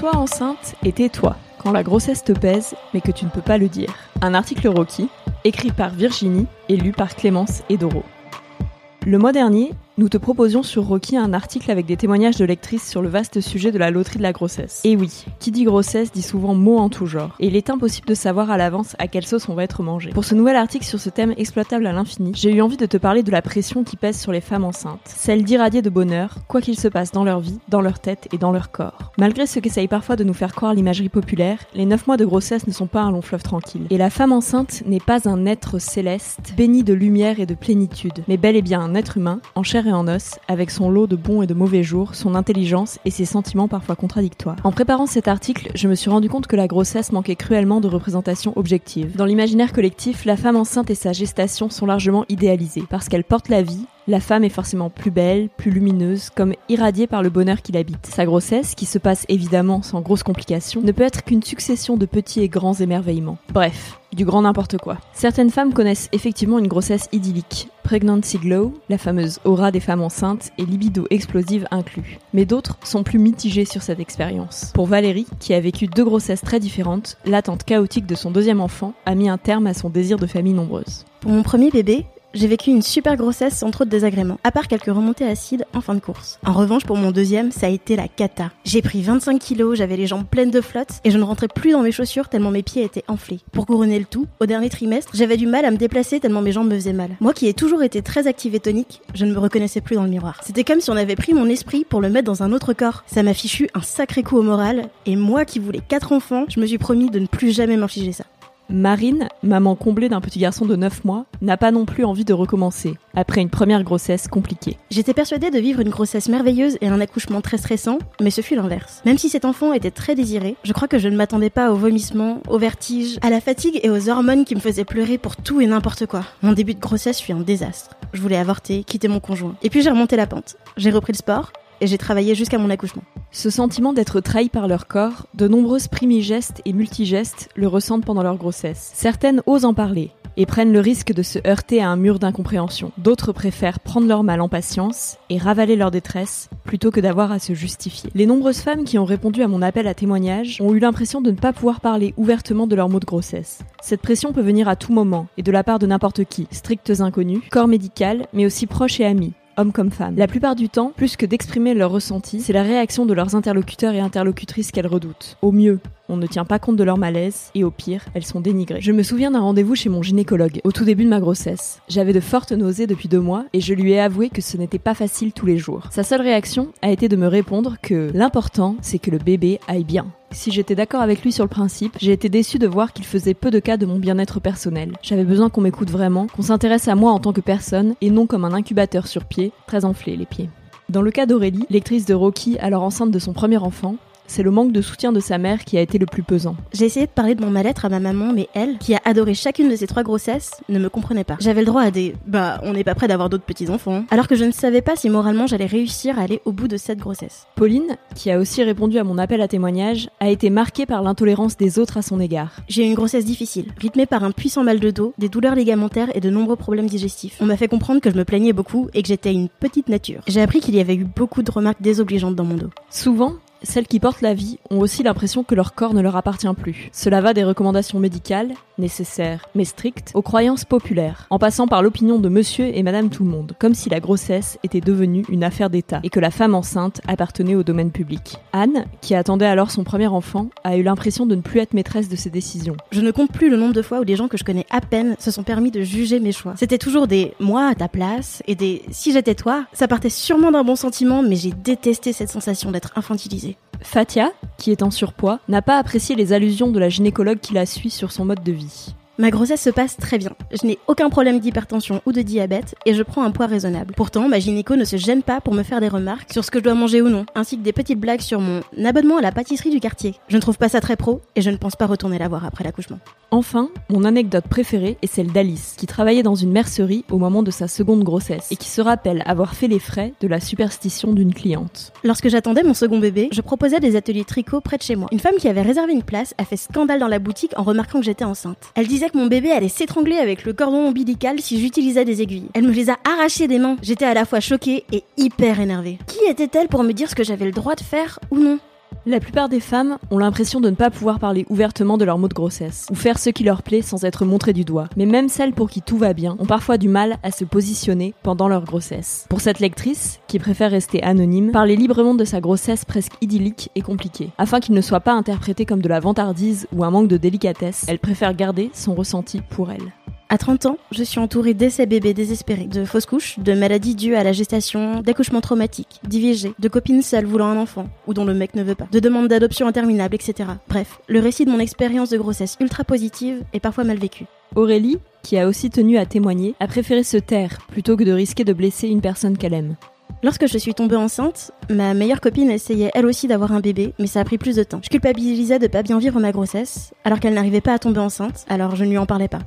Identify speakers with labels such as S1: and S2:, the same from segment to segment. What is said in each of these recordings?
S1: Sois enceinte et tais-toi quand la grossesse te pèse mais que tu ne peux pas le dire. Un article Rocky, écrit par Virginie et lu par Clémence et Doro. Le mois dernier, nous te proposions sur Rocky un article avec des témoignages de lectrices sur le vaste sujet de la loterie de la grossesse. Et oui, qui dit grossesse dit souvent mots en tout genre, et il est impossible de savoir à l'avance à quelle sauce on va être mangé. Pour ce nouvel article sur ce thème exploitable à l'infini, j'ai eu envie de te parler de la pression qui pèse sur les femmes enceintes, celle d'irradier de bonheur, quoi qu'il se passe dans leur vie, dans leur tête et dans leur corps. Malgré ce qu'essaye parfois de nous faire croire l'imagerie populaire, les 9 mois de grossesse ne sont pas un long fleuve tranquille. Et la femme enceinte n'est pas un être céleste, béni de lumière et de plénitude, mais bel et bien un être humain, en chair et en os, avec son lot de bons et de mauvais jours, son intelligence et ses sentiments parfois contradictoires. En préparant cet article, je me suis rendu compte que la grossesse manquait cruellement de représentation objective. Dans l'imaginaire collectif, la femme enceinte et sa gestation sont largement idéalisées, parce qu'elle porte la vie, la femme est forcément plus belle, plus lumineuse, comme irradiée par le bonheur qui l'habite. Sa grossesse, qui se passe évidemment sans grosses complications, ne peut être qu'une succession de petits et grands émerveillements. Bref, du grand n'importe quoi. Certaines femmes connaissent effectivement une grossesse idyllique, pregnancy glow, la fameuse aura des femmes enceintes et libido explosive inclus. Mais d'autres sont plus mitigées sur cette expérience. Pour Valérie, qui a vécu deux grossesses très différentes, l'attente chaotique de son deuxième enfant a mis un terme à son désir de famille nombreuse.
S2: Pour mon premier bébé, j'ai vécu une super grossesse sans trop de désagréments, à part quelques remontées acides en fin de course. En revanche, pour mon deuxième, ça a été la cata. J'ai pris 25 kilos, j'avais les jambes pleines de flotte et je ne rentrais plus dans mes chaussures tellement mes pieds étaient enflés. Pour couronner le tout, au dernier trimestre, j'avais du mal à me déplacer tellement mes jambes me faisaient mal. Moi qui ai toujours été très active et tonique, je ne me reconnaissais plus dans le miroir. C'était comme si on avait pris mon esprit pour le mettre dans un autre corps. Ça m'a fichu un sacré coup au moral et moi qui voulais quatre enfants, je me suis promis de ne plus jamais m'infliger ça.
S1: Marine, maman comblée d'un petit garçon de 9 mois, n'a pas non plus envie de recommencer, après une première grossesse compliquée.
S2: J'étais persuadée de vivre une grossesse merveilleuse et un accouchement très stressant, mais ce fut l'inverse. Même si cet enfant était très désiré, je crois que je ne m'attendais pas aux vomissements, aux vertiges, à la fatigue et aux hormones qui me faisaient pleurer pour tout et n'importe quoi. Mon début de grossesse fut un désastre. Je voulais avorter, quitter mon conjoint. Et puis j'ai remonté la pente. J'ai repris le sport, et j'ai travaillé jusqu'à mon accouchement.
S1: Ce sentiment d'être trahi par leur corps, de nombreuses primigestes et multigestes le ressentent pendant leur grossesse. Certaines osent en parler et prennent le risque de se heurter à un mur d'incompréhension. D'autres préfèrent prendre leur mal en patience et ravaler leur détresse plutôt que d'avoir à se justifier. Les nombreuses femmes qui ont répondu à mon appel à témoignage ont eu l'impression de ne pas pouvoir parler ouvertement de leurs maux de grossesse. Cette pression peut venir à tout moment et de la part de n'importe qui, strictes inconnus, corps médical, mais aussi proches et amis, comme femmes. La plupart du temps, plus que d'exprimer leurs ressentis, c'est la réaction de leurs interlocuteurs et interlocutrices qu'elles redoutent. Au mieux, on ne tient pas compte de leur malaise et au pire, elles sont dénigrées. Je me souviens d'un rendez-vous chez mon gynécologue au tout début de ma grossesse. J'avais de fortes nausées depuis deux mois et je lui ai avoué que ce n'était pas facile tous les jours. Sa seule réaction a été de me répondre que l'important, c'est que le bébé aille bien. Si j'étais d'accord avec lui sur le principe, j'ai été déçue de voir qu'il faisait peu de cas de mon bien-être personnel. J'avais besoin qu'on m'écoute vraiment, qu'on s'intéresse à moi en tant que personne et non comme un incubateur sur pied, très enflé les pieds. Dans le cas d'Aurélie, lectrice de Rocky alors enceinte de son premier enfant, c'est le manque de soutien de sa mère qui a été le plus pesant.
S2: J'ai essayé de parler de mon mal-être à ma maman, mais elle, qui a adoré chacune de ses trois grossesses, ne me comprenait pas. J'avais le droit à des bah, on n'est pas prêt d'avoir d'autres petits-enfants, alors que je ne savais pas si moralement j'allais réussir à aller au bout de cette grossesse.
S1: Pauline, qui a aussi répondu à mon appel à témoignage, a été marquée par l'intolérance des autres à son égard.
S2: J'ai eu une grossesse difficile, rythmée par un puissant mal de dos, des douleurs ligamentaires et de nombreux problèmes digestifs. On m'a fait comprendre que je me plaignais beaucoup et que j'étais une petite nature. J'ai appris qu'il y avait eu beaucoup de remarques désobligeantes dans mon dos.
S1: Souvent, celles qui portent la vie ont aussi l'impression que leur corps ne leur appartient plus. Cela va des recommandations médicales, nécessaires mais strictes, aux croyances populaires, en passant par l'opinion de monsieur et madame tout le monde, comme si la grossesse était devenue une affaire d'État et que la femme enceinte appartenait au domaine public. Anne, qui attendait alors son premier enfant, a eu l'impression de ne plus être maîtresse de ses décisions.
S2: Je ne compte plus le nombre de fois où des gens que je connais à peine se sont permis de juger mes choix. C'était toujours des moi à ta place et des si j'étais toi. Ça partait sûrement d'un bon sentiment, mais j'ai détesté cette sensation d'être infantilisée.
S1: Fatia, qui est en surpoids, n'a pas apprécié les allusions de la gynécologue qui la suit sur son mode de vie.
S2: Ma grossesse se passe très bien. Je n'ai aucun problème d'hypertension ou de diabète et je prends un poids raisonnable. Pourtant, ma gynéco ne se gêne pas pour me faire des remarques sur ce que je dois manger ou non, ainsi que des petites blagues sur mon abonnement à la pâtisserie du quartier. Je ne trouve pas ça très pro et je ne pense pas retourner la voir après l'accouchement.
S1: Enfin, mon anecdote préférée est celle d'Alice, qui travaillait dans une mercerie au moment de sa seconde grossesse et qui se rappelle avoir fait les frais de la superstition d'une cliente.
S2: Lorsque j'attendais mon second bébé, je proposais des ateliers tricot près de chez moi. Une femme qui avait réservé une place a fait scandale dans la boutique en remarquant que j'étais enceinte. Elle disait mon bébé allait s'étrangler avec le cordon ombilical si j'utilisais des aiguilles. Elle me les a arrachées des mains. J'étais à la fois choquée et hyper énervée. Qui était-elle pour me dire ce que j'avais le droit de faire ou non?
S1: La plupart des femmes ont l'impression de ne pas pouvoir parler ouvertement de leurs maux de grossesse, ou faire ce qui leur plaît sans être montrées du doigt. Mais même celles pour qui tout va bien ont parfois du mal à se positionner pendant leur grossesse. Pour cette lectrice, qui préfère rester anonyme, parler librement de sa grossesse presque idyllique est compliqué. Afin qu'il ne soit pas interprété comme de la vantardise ou un manque de délicatesse, elle préfère garder son ressenti pour elle.
S2: À 30 ans, je suis entourée d'essais bébés désespérés, de fausses couches, de maladies dues à la gestation, d'accouchements traumatiques, d'IVG, de copines seules voulant un enfant, ou dont le mec ne veut pas, de demandes d'adoption interminables, etc. Bref, le récit de mon expérience de grossesse ultra positive est parfois mal vécu.
S1: Aurélie, qui a aussi tenu à témoigner, a préféré se taire plutôt que de risquer de blesser une personne qu'elle aime.
S2: Lorsque je suis tombée enceinte, ma meilleure copine essayait elle aussi d'avoir un bébé, mais ça a pris plus de temps. Je culpabilisais de pas bien vivre ma grossesse, alors qu'elle n'arrivait pas à tomber enceinte, alors je ne lui en parlais pas.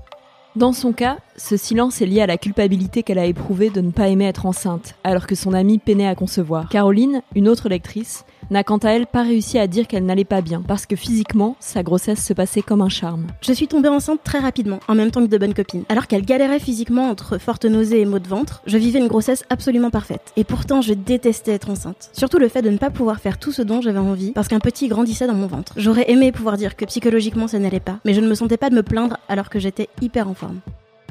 S1: Dans son cas, ce silence est lié à la culpabilité qu'elle a éprouvée de ne pas aimer être enceinte, alors que son amie peinait à concevoir. Caroline, une autre lectrice, n'a quant à elle pas réussi à dire qu'elle n'allait pas bien, parce que physiquement, sa grossesse se passait comme un charme.
S2: Je suis tombée enceinte très rapidement, en même temps que de bonnes copines. Alors qu'elle galérait physiquement entre fortes nausées et maux de ventre, je vivais une grossesse absolument parfaite. Et pourtant, je détestais être enceinte. Surtout le fait de ne pas pouvoir faire tout ce dont j'avais envie, parce qu'un petit grandissait dans mon ventre. J'aurais aimé pouvoir dire que psychologiquement ça n'allait pas, mais je ne me sentais pas de me plaindre alors que j'étais hyper en forme.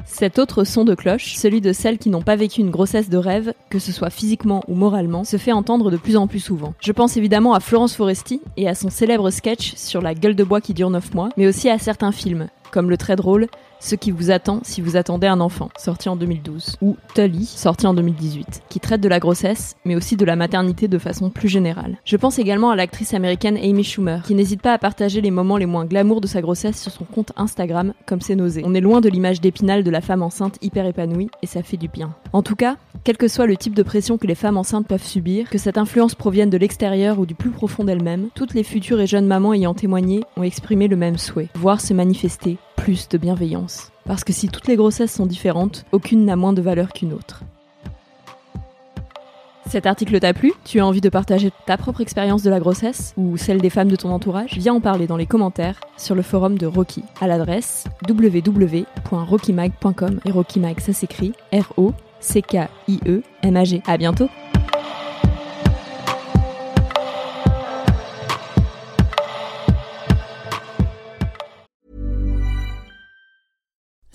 S1: Cet autre son de cloche, celui de celles qui n'ont pas vécu une grossesse de rêve, que ce soit physiquement ou moralement, se fait entendre de plus en plus souvent. Je pense évidemment à Florence Foresti et à son célèbre sketch sur la gueule de bois qui dure 9 mois, mais aussi à certains films, comme le très drôle Ce qui vous attend si vous attendez un enfant, sorti en 2012, ou Tully, sorti en 2018, qui traite de la grossesse, mais aussi de la maternité de façon plus générale. Je pense également à l'actrice américaine Amy Schumer, qui n'hésite pas à partager les moments les moins glamour de sa grossesse sur son compte Instagram, comme ses nausées. On est loin de l'image d'épinal de la femme enceinte hyper épanouie, et ça fait du bien. En tout cas, quel que soit le type de pression que les femmes enceintes peuvent subir, que cette influence provienne de l'extérieur ou du plus profond d'elles-mêmes, toutes les futures et jeunes mamans ayant témoigné ont exprimé le même souhait, voir se manifester plus de bienveillance. Parce que si toutes les grossesses sont différentes, aucune n'a moins de valeur qu'une autre. Cet article t'a plu? Tu as envie de partager ta propre expérience de la grossesse ou celle des femmes de ton entourage? Viens en parler dans les commentaires sur le forum de Rocky à l'adresse www.rockymag.com et Rocky Mag ça s'écrit R O C K I E M A G. À bientôt.